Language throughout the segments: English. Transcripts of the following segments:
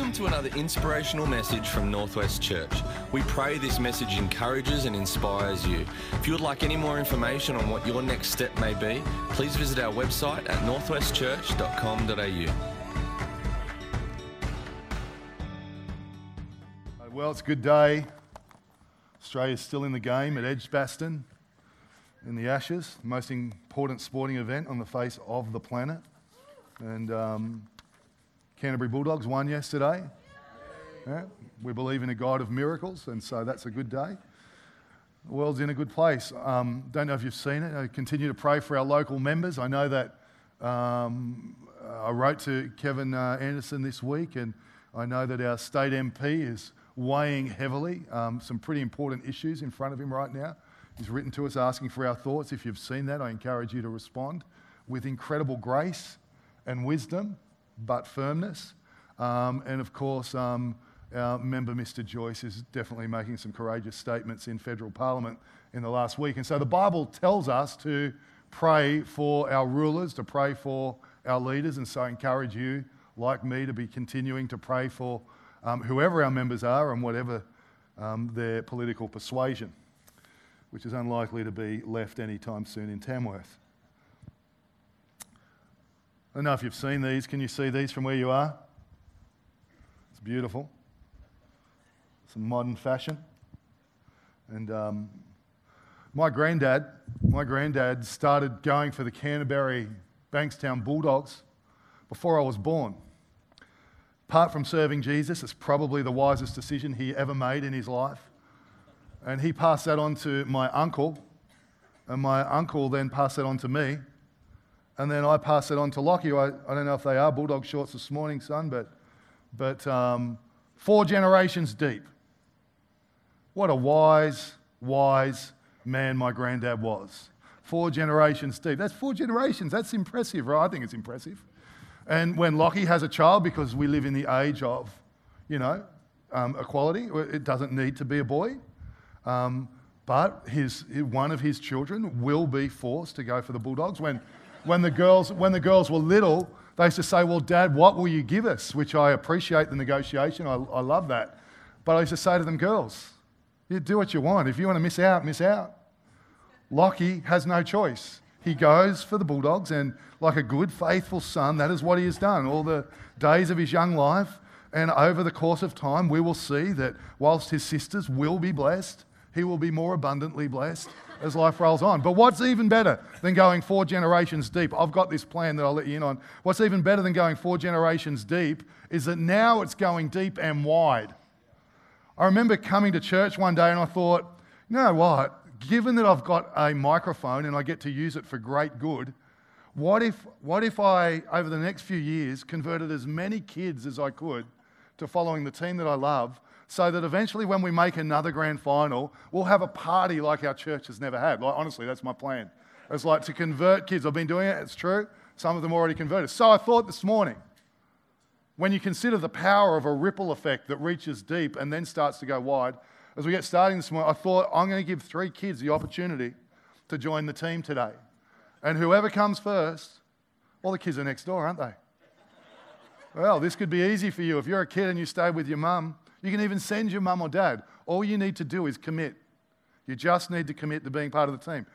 Welcome to another inspirational message from Northwest Church. We pray this message encourages and inspires you. If you would like any more information on what your next step may be, please visit our website at northwestchurch.com.au. Well, it's a good day. Australia's still in the game at Edgbaston in the Ashes, the most important sporting event on the face of the planet. And um, Canterbury Bulldogs won yesterday. Yeah, we believe in a God of miracles, and so that's a good day. The world's in a good place. Um, don't know if you've seen it. I continue to pray for our local members. I know that um, I wrote to Kevin uh, Anderson this week, and I know that our state MP is weighing heavily um, some pretty important issues in front of him right now. He's written to us asking for our thoughts. If you've seen that, I encourage you to respond with incredible grace and wisdom but firmness. Um, and of course, um, our member, Mr. Joyce, is definitely making some courageous statements in federal parliament in the last week. And so the Bible tells us to pray for our rulers, to pray for our leaders. And so I encourage you, like me, to be continuing to pray for um, whoever our members are and whatever um, their political persuasion, which is unlikely to be left anytime soon in Tamworth. I don't know if you've seen these. Can you see these from where you are? It's beautiful. Some modern fashion. And um, my granddad, my granddad started going for the Canterbury Bankstown Bulldogs before I was born. Apart from serving Jesus, it's probably the wisest decision he ever made in his life. And he passed that on to my uncle, and my uncle then passed that on to me. And then I pass it on to Lockie. I, I don't know if they are Bulldog shorts this morning, son, but, but um, four generations deep. What a wise, wise man my granddad was. Four generations deep. That's four generations. That's impressive, right? I think it's impressive. And when Lockie has a child, because we live in the age of, you know, um, equality, it doesn't need to be a boy. Um, but his, one of his children will be forced to go for the Bulldogs. When, when the girls, when the girls were little, they used to say, Well, Dad, what will you give us? Which I appreciate the negotiation. I, I love that. But I used to say to them, Girls, you do what you want. If you want to miss out, miss out. Lockie has no choice. He goes for the Bulldogs, and like a good, faithful son, that is what he has done all the days of his young life. And over the course of time, we will see that whilst his sisters will be blessed, he will be more abundantly blessed as life rolls on. But what's even better than going four generations deep? I've got this plan that I'll let you in on. What's even better than going four generations deep is that now it's going deep and wide. I remember coming to church one day and I thought, you know what? Given that I've got a microphone and I get to use it for great good, what if, what if I, over the next few years, converted as many kids as I could to following the team that I love so that eventually when we make another grand final, we'll have a party like our church has never had. Like, honestly, that's my plan. It's like to convert kids. I've been doing it, it's true. Some of them already converted. So I thought this morning, when you consider the power of a ripple effect that reaches deep and then starts to go wide, as we get starting this morning, I thought I'm going to give three kids the opportunity to join the team today. And whoever comes first, all the kids are next door, aren't they? Well, this could be easy for you. If you're a kid and you stay with your mum, you can even send your mum or dad. All you need to do is commit. You just need to commit to being part of the team.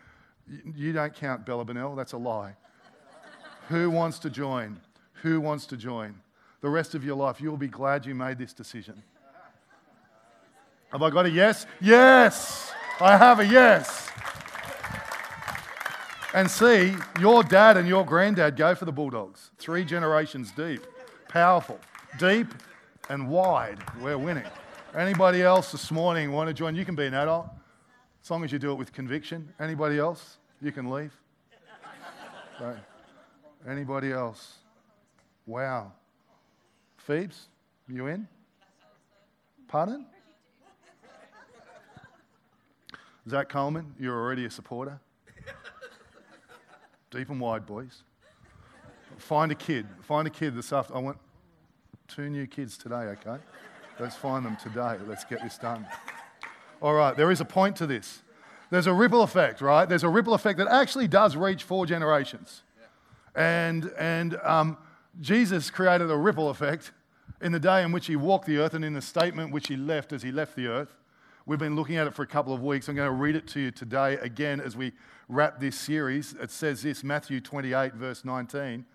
You don't count Bella Bonnell, that's a lie. Who wants to join? Who wants to join? The rest of your life, you'll be glad you made this decision. Have I got a yes? Yes! I have a yes. And see, your dad and your granddad go for the Bulldogs, three generations deep. Powerful, deep, and wide, we're winning. Anybody else this morning want to join? You can be an adult, as long as you do it with conviction. Anybody else? You can leave. Anybody else? Wow. Phoebes, you in? Pardon? Zach Coleman, you're already a supporter. Deep and wide, boys. Find a kid. Find a kid this afternoon. I want Two new kids today, okay? Let's find them today. Let's get this done. All right, there is a point to this. There's a ripple effect, right? There's a ripple effect that actually does reach four generations. And, and um, Jesus created a ripple effect in the day in which he walked the earth and in the statement which he left as he left the earth. We've been looking at it for a couple of weeks. I'm going to read it to you today again as we wrap this series. It says this Matthew 28, verse 19.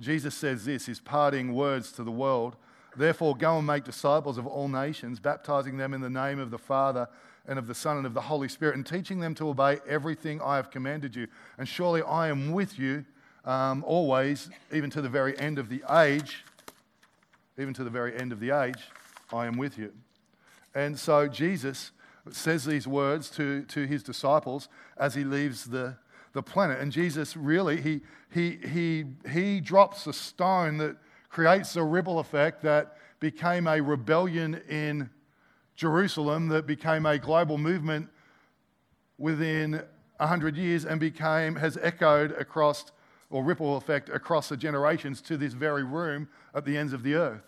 Jesus says this, his parting words to the world. Therefore, go and make disciples of all nations, baptizing them in the name of the Father and of the Son and of the Holy Spirit, and teaching them to obey everything I have commanded you. And surely I am with you um, always, even to the very end of the age. Even to the very end of the age, I am with you. And so Jesus says these words to, to his disciples as he leaves the, the planet. And Jesus really, he, he, he, he drops a stone that creates a ripple effect that became a rebellion in Jerusalem, that became a global movement within 100 years and became, has echoed across, or ripple effect across the generations to this very room at the ends of the earth.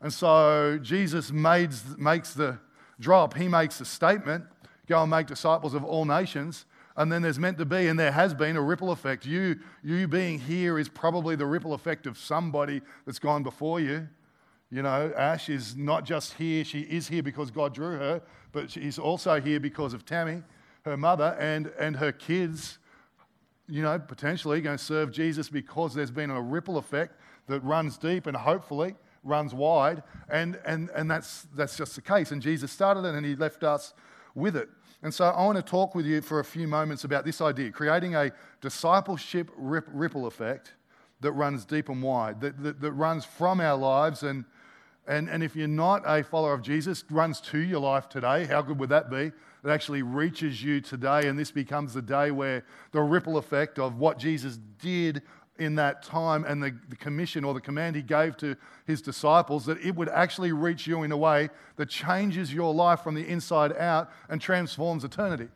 And so Jesus made, makes the drop, he makes the statement go and make disciples of all nations. And then there's meant to be, and there has been, a ripple effect. You, you being here is probably the ripple effect of somebody that's gone before you. You know, Ash is not just here, she is here because God drew her, but she's also here because of Tammy, her mother, and, and her kids, you know, potentially going to serve Jesus because there's been a ripple effect that runs deep and hopefully runs wide, and, and, and that's, that's just the case. And Jesus started it and he left us with it. And so I want to talk with you for a few moments about this idea creating a discipleship ripple effect that runs deep and wide, that, that, that runs from our lives. And, and, and if you're not a follower of Jesus, runs to your life today. How good would that be? It actually reaches you today, and this becomes the day where the ripple effect of what Jesus did in that time and the, the, commission or the command he gave to his disciples that it would actually reach you in a way that changes your life from the inside out and transforms eternity.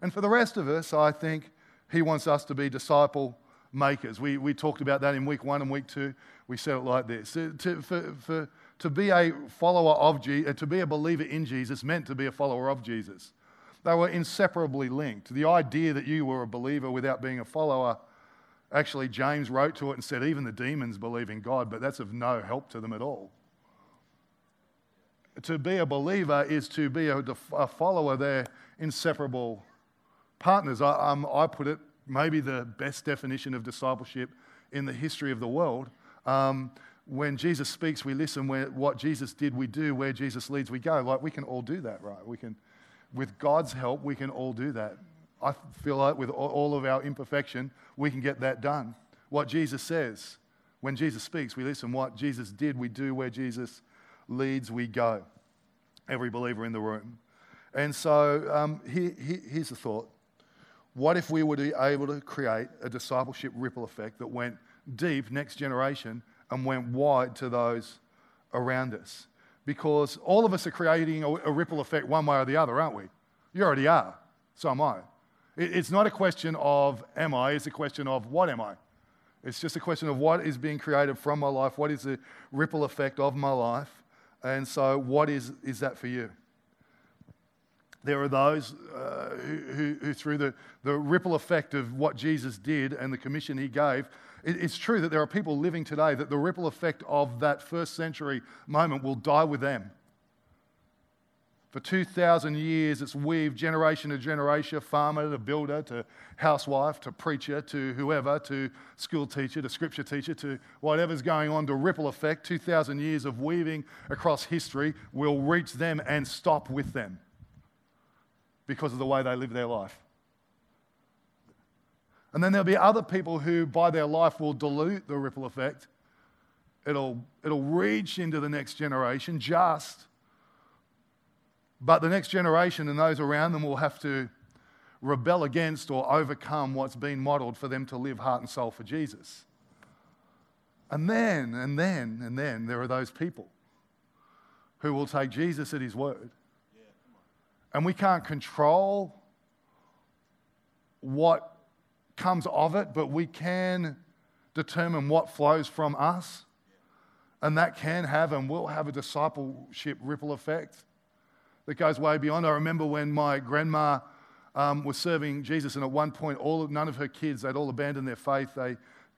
And for the rest of us, I think he wants us to be disciple makers. We, we talked about that in week one and week two. We said it like this to, to for, for, to be a follower of Jesus, uh, to be a believer in Jesus meant to be a follower of Jesus. They were inseparably linked. The idea that you were a believer without being a follower Actually, James wrote to it and said, even the demons believe in God, but that's of no help to them at all. To be a believer is to be a, a follower, they're inseparable partners. I, um, I put it maybe the best definition of discipleship in the history of the world. Um, when Jesus speaks, we listen. Where, what Jesus did, we do. Where Jesus leads, we go. Like we can all do that, right? We can, with God's help, we can all do that. I feel like with all of our imperfection, we can get that done. What Jesus says, when Jesus speaks, we listen. What Jesus did, we do. Where Jesus leads, we go. Every believer in the room. And so um, here, here's the thought What if we were able to create a discipleship ripple effect that went deep, next generation, and went wide to those around us? Because all of us are creating a, a ripple effect one way or the other, aren't we? You already are. So am I. It's not a question of am I, it's a question of what am I? It's just a question of what is being created from my life, what is the ripple effect of my life, and so what is, is that for you? There are those uh, who, who, who, through the, the ripple effect of what Jesus did and the commission he gave, it, it's true that there are people living today that the ripple effect of that first century moment will die with them. For 2,000 years, it's weaved generation to generation, farmer to builder to housewife to preacher to whoever, to school teacher to scripture teacher to whatever's going on to ripple effect. 2,000 years of weaving across history will reach them and stop with them because of the way they live their life. And then there'll be other people who, by their life, will dilute the ripple effect. It'll, it'll reach into the next generation just but the next generation and those around them will have to rebel against or overcome what's been modeled for them to live heart and soul for Jesus. And then, and then, and then there are those people who will take Jesus at his word. And we can't control what comes of it, but we can determine what flows from us. And that can have and will have a discipleship ripple effect that goes way beyond. I remember when my grandma um, was serving Jesus, and at one point, all none of her kids, they'd all abandoned their faith. They,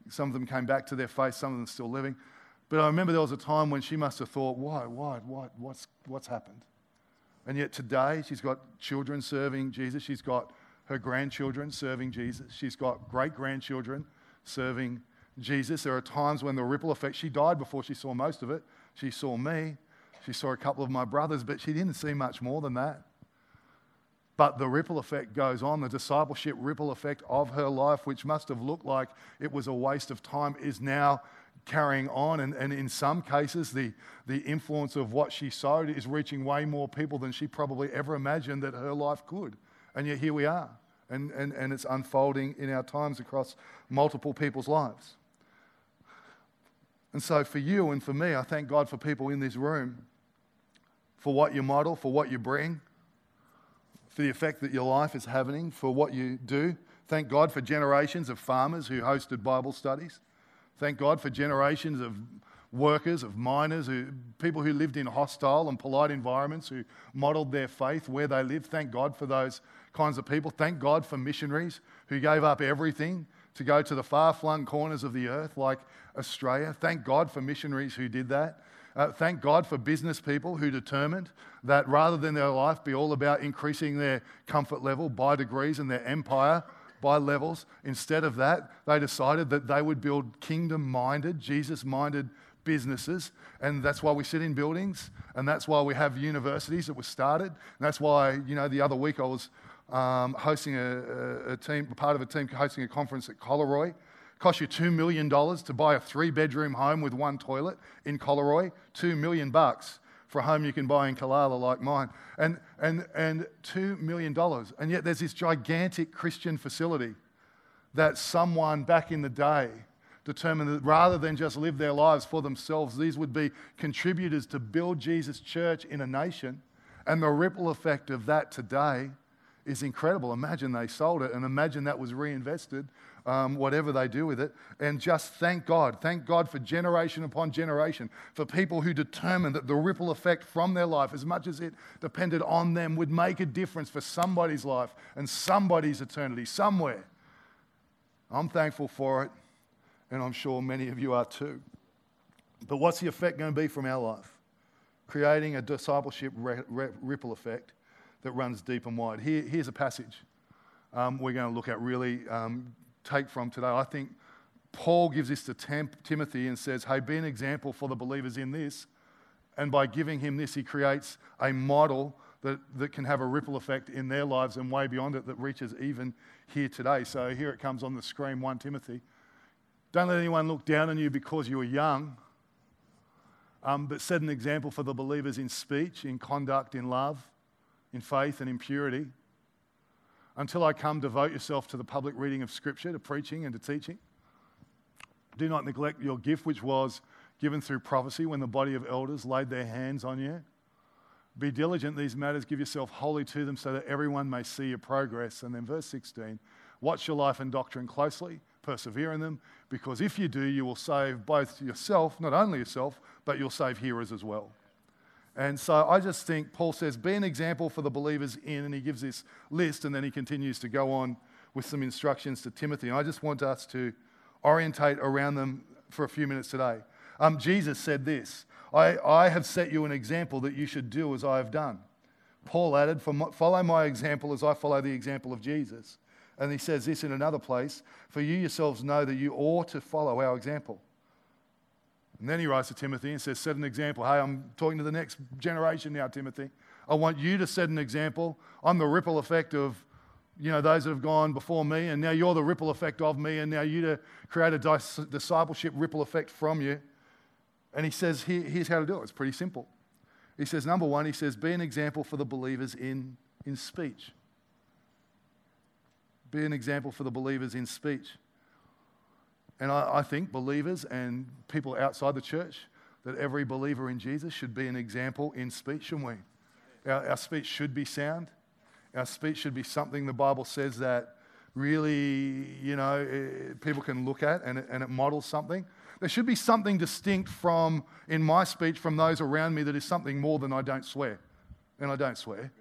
some of them came back to their faith, some of them still living. But I remember there was a time when she must have thought, why, why, what, what's, what's happened? And yet today, she's got children serving Jesus. She's got her grandchildren serving Jesus. She's got great grandchildren serving Jesus. There are times when the ripple effect, she died before she saw most of it. She saw me, she saw a couple of my brothers, but she didn't see much more than that. But the ripple effect goes on. The discipleship ripple effect of her life, which must have looked like it was a waste of time, is now carrying on. And, and in some cases, the, the influence of what she sowed is reaching way more people than she probably ever imagined that her life could. And yet here we are. And, and, and it's unfolding in our times across multiple people's lives. And so, for you and for me, I thank God for people in this room, for what you model, for what you bring, for the effect that your life is having, for what you do. Thank God for generations of farmers who hosted Bible studies. Thank God for generations of workers, of miners, who, people who lived in hostile and polite environments, who modeled their faith where they lived. Thank God for those kinds of people. Thank God for missionaries who gave up everything to go to the far flung corners of the earth like Australia. Thank God for missionaries who did that. Uh, thank God for business people who determined that rather than their life be all about increasing their comfort level by degrees and their empire by levels, instead of that, they decided that they would build kingdom minded, Jesus minded businesses. And that's why we sit in buildings, and that's why we have universities that were started. And that's why, you know, the other week I was um, hosting a, a, team, part of a team hosting a conference at Collaroy. Cost you $2 million to buy a three bedroom home with one toilet in Collaroy. 2 million bucks for a home you can buy in Calala like mine. And, and, and $2 million. And yet there's this gigantic Christian facility that someone back in the day determined that rather than just live their lives for themselves, these would be contributors to build Jesus' church in a nation. And the ripple effect of that today is incredible. Imagine they sold it and imagine that was reinvested, um, whatever they do with it. And just thank God. Thank God for generation upon generation, for people who determined that the ripple effect from their life, as much as it depended on them, would make a difference for somebody's life and somebody's eternity somewhere. I'm thankful for it, and I'm sure many of you are too. But what's the effect going to be from our life? Creating a discipleship ripple effect that runs deep and wide. Here, here's a passage um, we're going to look at really um, take from today. I think Paul gives this to Tim- Timothy and says, Hey, be an example for the believers in this. And by giving him this, he creates a model that, that can have a ripple effect in their lives and way beyond it that reaches even here today. So here it comes on the screen 1 Timothy. Don't let anyone look down on you because you are young, um, but set an example for the believers in speech, in conduct, in love in faith and in purity. Until I come, devote yourself to the public reading of Scripture, to preaching and to teaching. Do not neglect your gift, which was given through prophecy when the body of elders laid their hands on you. Be diligent these matters, give yourself wholly to them so that everyone may see your progress. And then, verse 16 watch your life and doctrine closely, persevere in them, because if you do, you will save both yourself, not only yourself, but you'll save hearers as well. And so I just think Paul says, be an example for the believers in, and he gives this list, and then he continues to go on with some instructions to Timothy. And I just want us to orientate around them for a few minutes today. Um, Jesus said this I, I have set you an example that you should do as I have done. Paul added, Follow my example as I follow the example of Jesus. And he says this in another place For you yourselves know that you ought to follow our example. And then he writes to Timothy and says, Set an example. Hey, I'm talking to the next generation now, Timothy. I want you to set an example. I'm the ripple effect of, you know, those that have gone before me, and now you're the ripple effect of me, and now you to create a dis- discipleship ripple effect from you. And he says, Here, here's how to do it. It's pretty simple. He says, number one, he says, be an example for the believers in, in speech. Be an example for the believers in speech. And I, I think believers and people outside the church, that every believer in Jesus should be an example in speech, shouldn't we? Our, our, speech should be sound. Our speech should be something the Bible says that really, you know, it, people can look at and it, and it models something. There should be something distinct from, in my speech, from those around me that is something more than I don't swear. And I don't swear.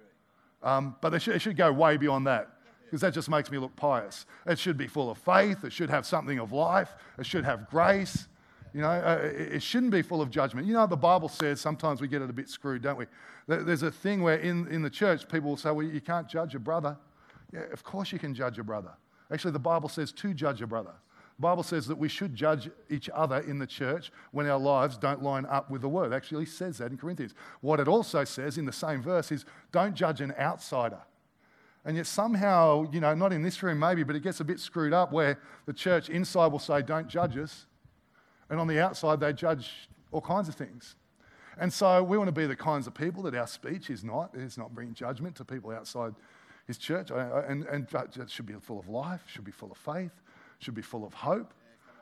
Um, but should, it should go way beyond that because that just makes me look pious. It should be full of faith. It should have something of life. It should have grace. You know, uh, it shouldn't be full of judgment. You know, the Bible says sometimes we get it a bit screwed, don't we? There's a thing where in, in the church people will say, well, you can't judge a brother. Yeah, of course you can judge a brother. Actually, the Bible says to judge a brother. The Bible says that we should judge each other in the church when our lives don't line up with the word. Actually, it says that in Corinthians. What it also says in the same verse is don't judge an outsider. And yet, somehow, you know, not in this room maybe, but it gets a bit screwed up where the church inside will say, don't judge us. And on the outside, they judge all kinds of things. And so we want to be the kinds of people that our speech is not. It's not bringing judgment to people outside his church. And, and it should be full of life, should be full of faith, should be full of hope.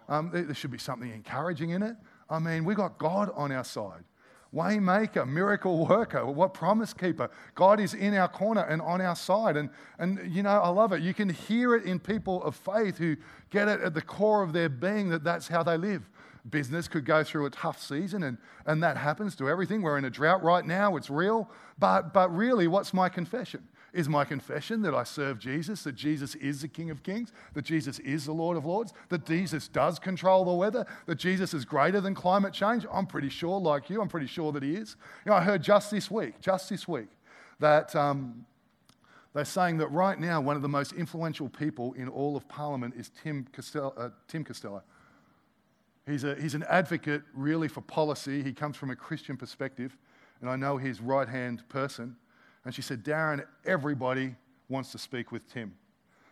Um, there should be something encouraging in it. I mean, we've got God on our side. Waymaker, miracle worker, what promise keeper. God is in our corner and on our side. And, and, you know, I love it. You can hear it in people of faith who get it at the core of their being that that's how they live business could go through a tough season, and, and that happens to everything. We're in a drought right now, it's real. But, but really, what's my confession? Is my confession that I serve Jesus, that Jesus is the King of Kings, that Jesus is the Lord of Lords, that Jesus does control the weather, that Jesus is greater than climate change? I'm pretty sure, like you, I'm pretty sure that He is. You know, I heard just this week, just this week, that um, they're saying that right now one of the most influential people in all of Parliament is Tim Costello. Uh, Tim Costello. He's, a, he's an advocate, really, for policy. He comes from a Christian perspective, and I know he's right hand person. And she said, Darren, everybody wants to speak with Tim.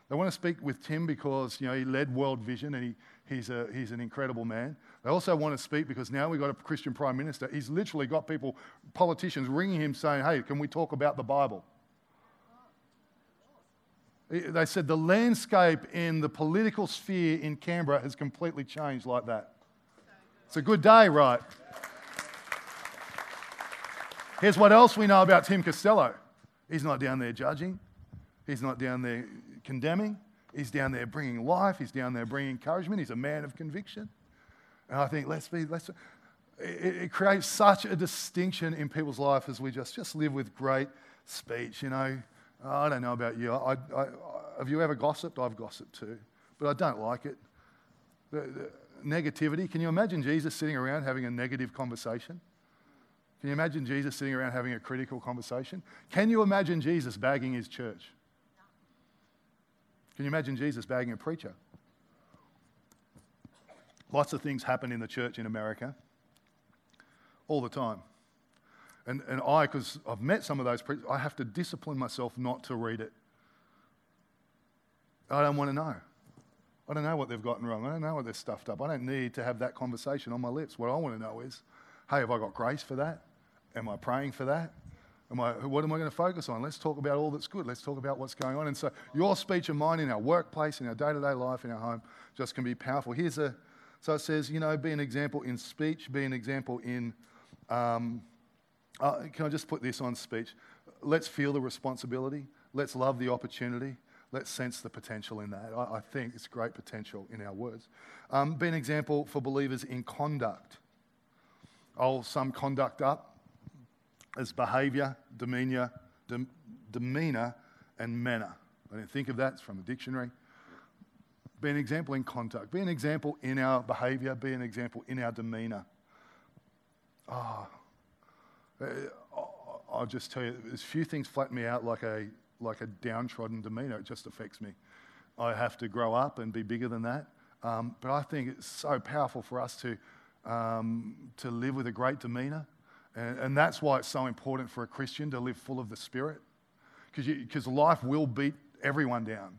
They want to speak with Tim because you know, he led World Vision and he, he's, a, he's an incredible man. They also want to speak because now we've got a Christian Prime Minister. He's literally got people, politicians, ringing him saying, Hey, can we talk about the Bible? They said the landscape in the political sphere in Canberra has completely changed like that. It's a good day, right? Here's what else we know about Tim Costello he's not down there judging, he's not down there condemning, he's down there bringing life, he's down there bringing encouragement, he's a man of conviction. And I think, let's be, let's, it, it creates such a distinction in people's life as we just, just live with great speech, you know. I don't know about you. I, I, have you ever gossiped? I've gossiped too, but I don't like it. The, the, negativity. Can you imagine Jesus sitting around having a negative conversation? Can you imagine Jesus sitting around having a critical conversation? Can you imagine Jesus bagging his church? Can you imagine Jesus bagging a preacher? Lots of things happen in the church in America all the time. And, and I, because I've met some of those preachers, I have to discipline myself not to read it. I don't want to know. I don't know what they've gotten wrong. I don't know what they're stuffed up. I don't need to have that conversation on my lips. What I want to know is, hey, have I got grace for that? Am I praying for that? Am I, what am I going to focus on? Let's talk about all that's good. Let's talk about what's going on. And so your speech and mine in our workplace, in our day-to-day life, in our home, just can be powerful. Here's a, so it says, you know, be an example in speech, be an example in, um, uh, can I just put this on speech? Let's feel the responsibility. Let's love the opportunity let's sense the potential in that. I, I think it's great potential in our words. Um, be an example for believers in conduct. I'll sum conduct up as behaviour, demeanour, de- demeanour, and manner. I didn't think of that, it's from the dictionary. Be an example in conduct. Be an example in our behaviour. Be an example in our demeanour. Oh, I'll just tell you, there's few things flatten me out like a like a downtrodden demeanor. It just affects me. I have to grow up and be bigger than that. Um, but I think it's so powerful for us to, um, to live with a great demeanor. And, and, that's why it's so important for a Christian to live full of the Spirit. Because life will beat everyone down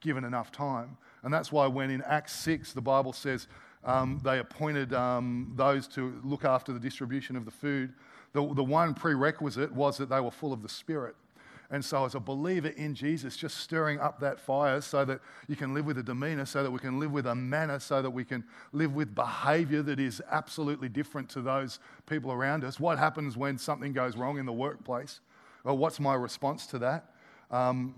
given enough time. And that's why when in Acts 6, the Bible says um, they appointed um, those to look after the distribution of the food, the, the one prerequisite was that they were full of the Spirit. And so, as a believer in Jesus, just stirring up that fire so that you can live with a demeanor, so that we can live with a manner, so that we can live with behavior that is absolutely different to those people around us. What happens when something goes wrong in the workplace? Well, what's my response to that? Um,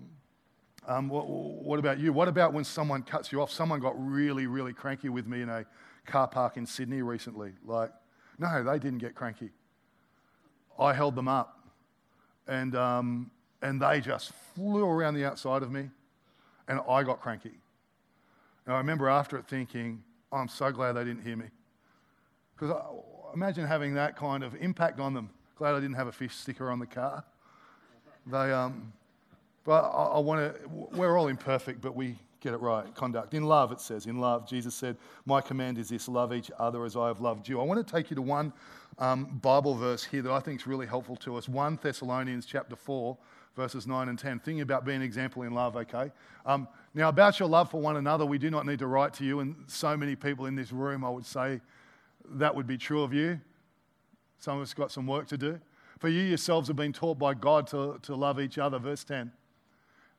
um, what, what, about you? What about when someone cuts you off? Someone got really, really cranky with me in a car park in Sydney recently. Like, no, they didn't get cranky. I held them up. And, um, and they just flew around the outside of me, and I got cranky. And I remember after it thinking, I'm so glad they didn't hear me. Because imagine having that kind of impact on them. Glad I didn't have a fish sticker on the car. They, um, but I, I want to, we're all imperfect, but we get it right. Conduct. In love, it says. In love, Jesus said, My command is this love each other as I have loved you. I want to take you to one um, Bible verse here that I think is really helpful to us 1 Thessalonians chapter 4, verses 9 and 10. Thinking about being an example in love, okay? Um, now, about your love for one another, we do not need to write to you, and so many people in this room, I would say, that would be true of you. Some of us got some work to do. For you yourselves have been taught by God to, to love each other. Verse 10.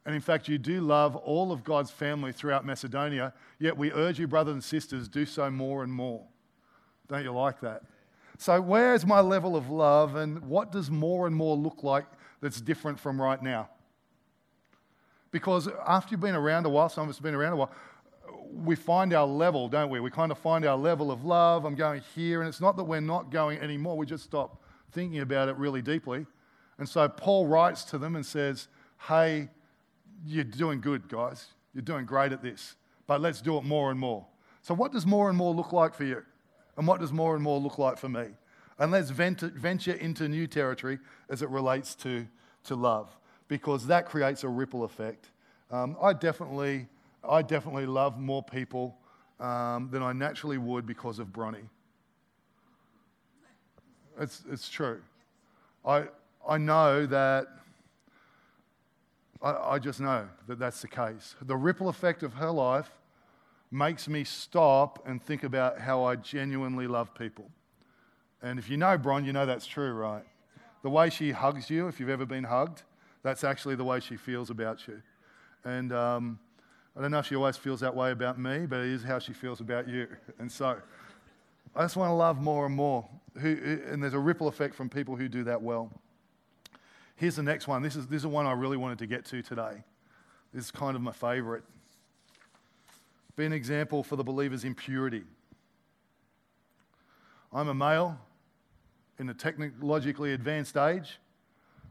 And in fact, you do love all of God's family throughout Macedonia, yet we urge you, brothers and sisters, do so more and more. Don't you like that? So, where is my level of love, and what does more and more look like that's different from right now? Because after you've been around a while, some of us have been around a while, we find our level, don't we? We kind of find our level of love. I'm going here, and it's not that we're not going anymore, we just stop thinking about it really deeply. And so Paul writes to them and says, Hey, you're doing good, guys. You're doing great at this, but let's do it more and more. So, what does more and more look like for you? And what does more and more look like for me? And let's venture into new territory as it relates to, to love, because that creates a ripple effect. Um, I, definitely, I definitely love more people um, than I naturally would because of Bronny. It's, it's true. I, I know that, I, I just know that that's the case. The ripple effect of her life makes me stop and think about how I genuinely love people. And if you know Bron, you know that's true, right? The way she hugs you, if you've ever been hugged, that's actually the way she feels about you. And um, I don't know if she always feels that way about me, but it is how she feels about you. And so I just want to love more and more. Who, and there's a ripple effect from people who do that well. Here's the next one. This is, this is one I really wanted to get to today. This is kind of my favorite. Be an example for the believers in purity. I'm a male in a technologically advanced age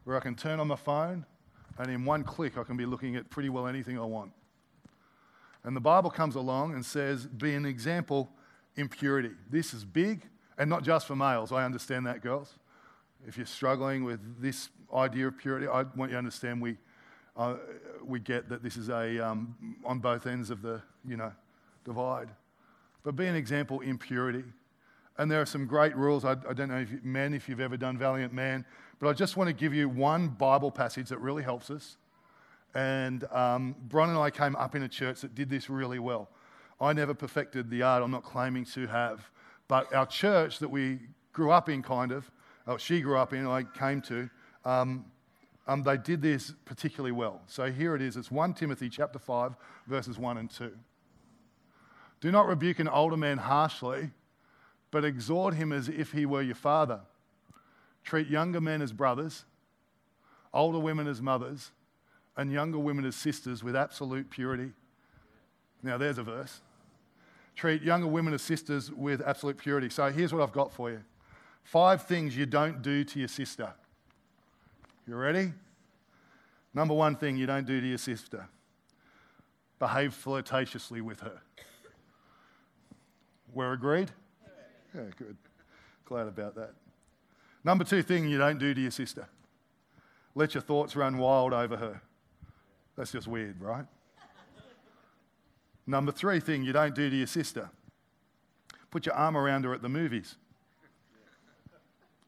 where I can turn on my phone and in one click I can be looking at pretty well anything I want. And the Bible comes along and says, be an example in purity. This is big and not just for males. I understand that, girls. If you're struggling with this idea of purity, I want you to understand we, uh, we get that this is a, um, on both ends of the, you know, divide. But be an example in purity. And there are some great rules. I, I don't know if you, men, if you've ever done Valiant Man, but I just want to give you one Bible passage that really helps us. And um, Bron and I came up in a church that did this really well. I never perfected the art, I'm not claiming to have. But our church that we grew up in, kind of, or she grew up in, I came to, um, um, they did this particularly well. So here it is. It's 1 Timothy chapter 5, verses 1 and 2. Do not rebuke an older man harshly, but exhort him as if he were your father. Treat younger men as brothers, older women as mothers, and younger women as sisters with absolute purity. Now, there's a verse. Treat younger women as sisters with absolute purity. So, here's what I've got for you five things you don't do to your sister. You ready? Number one thing you don't do to your sister behave flirtatiously with her. We're agreed? Yeah, good. Glad about that. Number two thing you don't do to your sister let your thoughts run wild over her. That's just weird, right? Number three thing you don't do to your sister put your arm around her at the movies.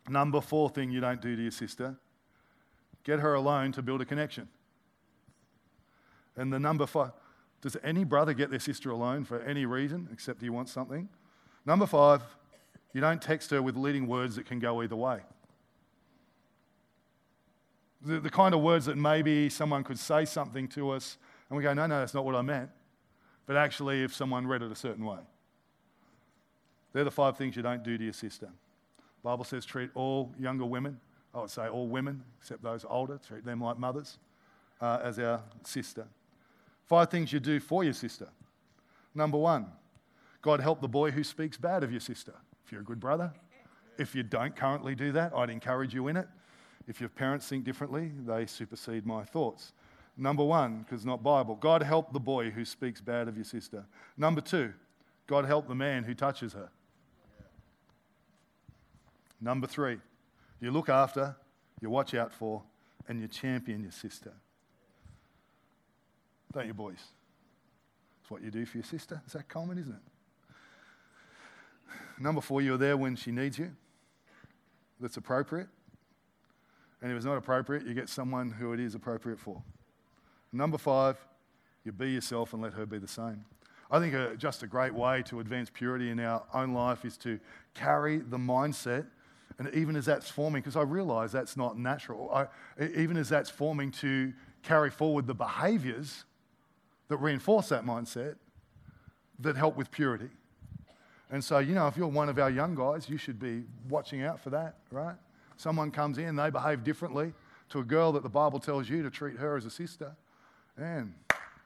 Number four thing you don't do to your sister get her alone to build a connection. And the number five, does any brother get their sister alone for any reason except he wants something? Number five, you don't text her with leading words that can go either way. The, the kind of words that maybe someone could say something to us and we go, no, no, that's not what I meant. But actually, if someone read it a certain way, they're the five things you don't do to your sister. The Bible says treat all younger women, I would say all women, except those older, treat them like mothers, uh, as our sister. Five things you do for your sister. Number one, God help the boy who speaks bad of your sister. If you're a good brother, if you don't currently do that, I'd encourage you in it. If your parents think differently, they supersede my thoughts. Number one, because not Bible, God help the boy who speaks bad of your sister. Number two, God help the man who touches her. Number three, you look after, you watch out for, and you champion your sister. Don't you, boys? It's what you do for your sister. Is that common, isn't it? Number four, you're there when she needs you. That's appropriate. And if it's not appropriate, you get someone who it is appropriate for. Number five, you be yourself and let her be the same. I think a, just a great way to advance purity in our own life is to carry the mindset, and even as that's forming, because I realize that's not natural, I, even as that's forming, to carry forward the behaviors that reinforce that mindset that help with purity. And so, you know, if you're one of our young guys, you should be watching out for that, right? Someone comes in, they behave differently to a girl that the Bible tells you to treat her as a sister. And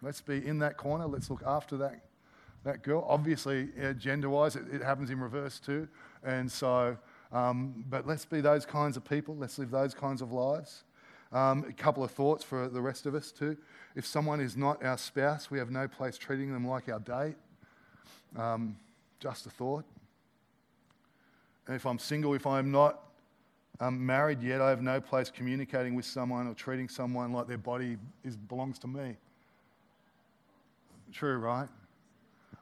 let's be in that corner. Let's look after that, that girl. Obviously, uh, gender wise, it, it, happens in reverse too. And so, um, but let's be those kinds of people. Let's live those kinds of lives. Um, a couple of thoughts for the rest of us too. If someone is not our spouse, we have no place treating them like our date. Um, just a thought. And if I'm single, if I'm not um, married yet, I have no place communicating with someone or treating someone like their body is, belongs to me. True, right?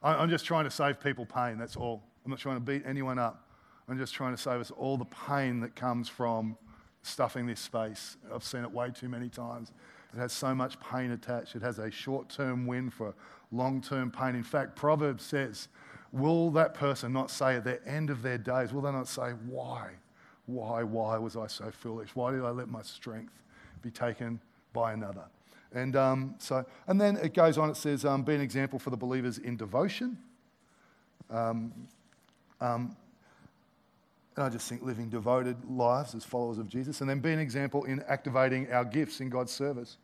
I, I'm just trying to save people pain, that's all. I'm not trying to beat anyone up. I'm just trying to save us all the pain that comes from stuffing this space. I've seen it way too many times. It has so much pain attached. It has a short term win for long term pain. In fact, Proverbs says, Will that person not say at the end of their days, will they not say, Why? Why, why was I so foolish? Why did I let my strength be taken by another? And um, so, and then it goes on. It says, um, "Be an example for the believers in devotion." Um, um, and I just think living devoted lives as followers of Jesus, and then be an example in activating our gifts in God's service.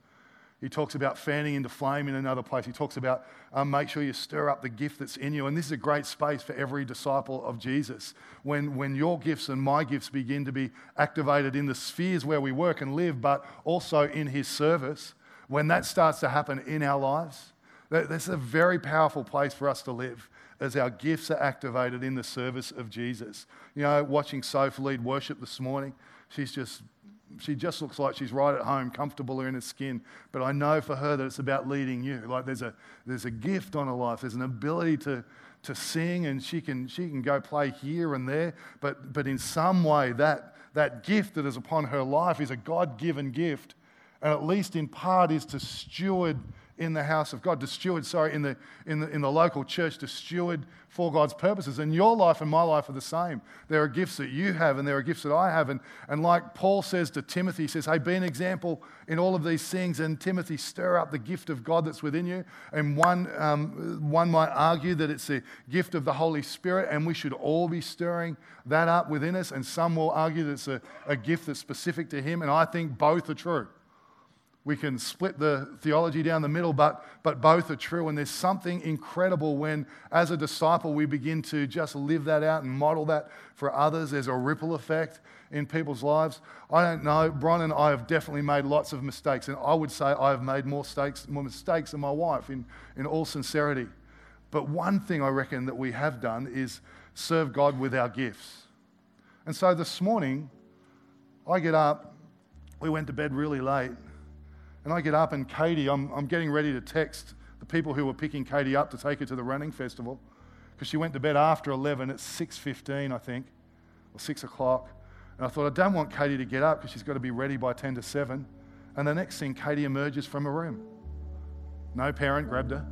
He talks about fanning into flame in another place. He talks about um, make sure you stir up the gift that's in you. And this is a great space for every disciple of Jesus. When, when your gifts and my gifts begin to be activated in the spheres where we work and live, but also in His service, when that starts to happen in our lives, that's a very powerful place for us to live as our gifts are activated in the service of Jesus. You know, watching Soph lead worship this morning, she's just she just looks like she's right at home, comfortable in her skin. But I know for her that it's about leading you. Like there's a, there's a gift on her life, there's an ability to, to sing, and she can, she can go play here and there. But, but in some way, that, that gift that is upon her life is a God given gift, and at least in part is to steward in the house of God, to steward, sorry, in the, in the, in the local church, to steward for God's purposes. And your life and my life are the same. There are gifts that you have, and there are gifts that I have. And, and like Paul says to Timothy, he says, Hey, be an example in all of these things. And Timothy, stir up the gift of God that's within you. And one, um, one might argue that it's a gift of the Holy Spirit, and we should all be stirring that up within us. And some will argue that it's a, a gift that's specific to Him. And I think both are true. We can split the theology down the middle, but, but both are true. And there's something incredible when, as a disciple, we begin to just live that out and model that for others. There's a ripple effect in people's lives. I don't know. Bron and I have definitely made lots of mistakes. And I would say I have made more mistakes, more mistakes than my wife, in, in all sincerity. But one thing I reckon that we have done is serve God with our gifts. And so this morning, I get up, we went to bed really late and I get up and Katie, I'm, I'm getting ready to text the people who were picking Katie up to take her to the running festival because she went to bed after 11 at 6.15, I think, or 6 o'clock. And I thought, I don't want Katie to get up because she's got to be ready by 10 to 7. And the next thing, Katie emerges from her room. No parent grabbed her.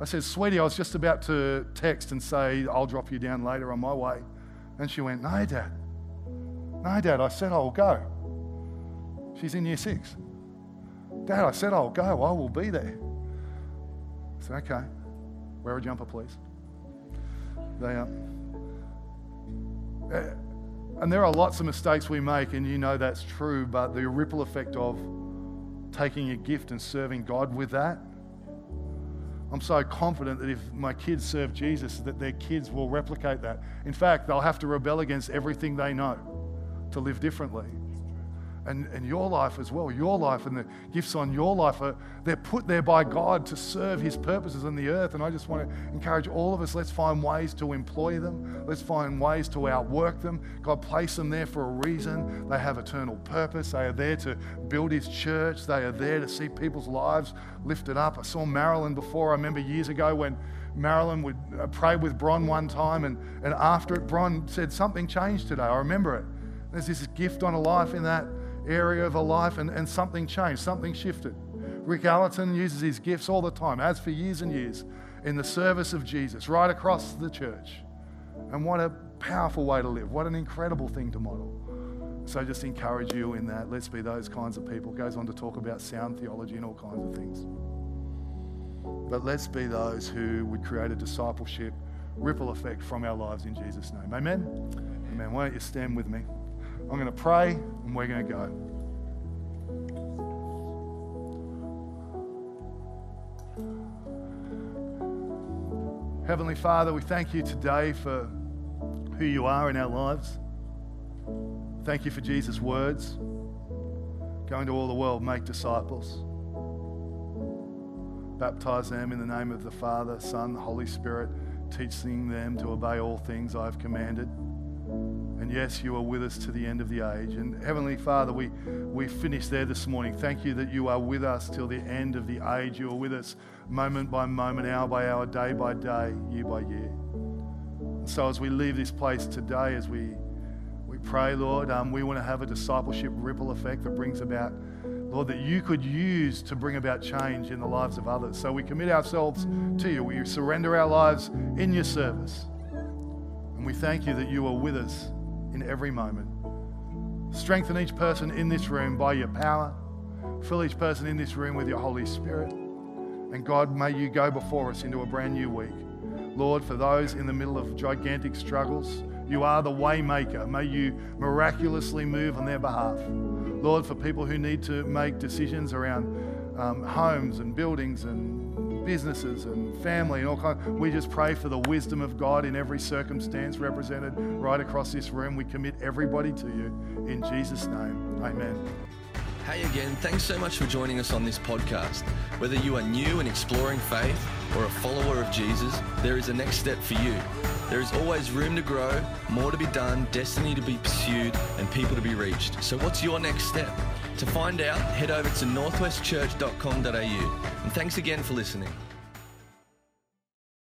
I said, Sweetie, I was just about to text and say, I'll drop you down later on my way. And she went, No, Dad. No, Dad. I said, I'll go. She's in year six. Dad, I said I'll go. I will be there. I said, okay. Wear a jumper, please. They, uh, and there are lots of mistakes we make, and you know that's true, but the ripple effect of taking a gift and serving God with that, I'm so confident that if my kids serve Jesus, that their kids will replicate that. In fact, they'll have to rebel against everything they know to live differently. And, and your life as well, your life and the gifts on your life, are, they're put there by God to serve His purposes on the earth. And I just want to encourage all of us let's find ways to employ them, let's find ways to outwork them. God placed them there for a reason. They have eternal purpose, they are there to build His church, they are there to see people's lives lifted up. I saw Marilyn before, I remember years ago when. Marilyn would uh, pray with Bron one time, and, and after it, Bron said, Something changed today. I remember it. There's this gift on a life in that area of a life, and, and something changed, something shifted. Rick Allerton uses his gifts all the time, as for years and years, in the service of Jesus, right across the church. And what a powerful way to live. What an incredible thing to model. So just encourage you in that. Let's be those kinds of people. Goes on to talk about sound theology and all kinds of things. But let's be those who would create a discipleship ripple effect from our lives in Jesus' name. Amen? Amen. Why don't you stand with me? I'm going to pray and we're going to go. Heavenly Father, we thank you today for who you are in our lives. Thank you for Jesus' words. Going to all the world, make disciples. Baptize them in the name of the Father, Son, Holy Spirit, teaching them to obey all things I have commanded. And yes, you are with us to the end of the age. And Heavenly Father, we, we finished there this morning. Thank you that you are with us till the end of the age. You are with us moment by moment, hour by hour, day by day, year by year. And so as we leave this place today, as we, we pray, Lord, um, we want to have a discipleship ripple effect that brings about, Lord, that you could use to bring about change in the lives of others. So we commit ourselves to you. We surrender our lives in your service. And we thank you that you are with us in every moment. Strengthen each person in this room by your power. Fill each person in this room with your Holy Spirit. And God, may you go before us into a brand new week. Lord, for those in the middle of gigantic struggles, you are the waymaker. May you miraculously move on their behalf. Lord, for people who need to make decisions around um, homes and buildings and businesses and family and all kinds. We just pray for the wisdom of God in every circumstance represented right across this room. We commit everybody to you in Jesus' name. Amen. Hey again, thanks so much for joining us on this podcast. Whether you are new and exploring faith or a follower of Jesus, there is a next step for you. There is always room to grow, more to be done, destiny to be pursued, and people to be reached. So, what's your next step? To find out, head over to northwestchurch.com.au. And thanks again for listening.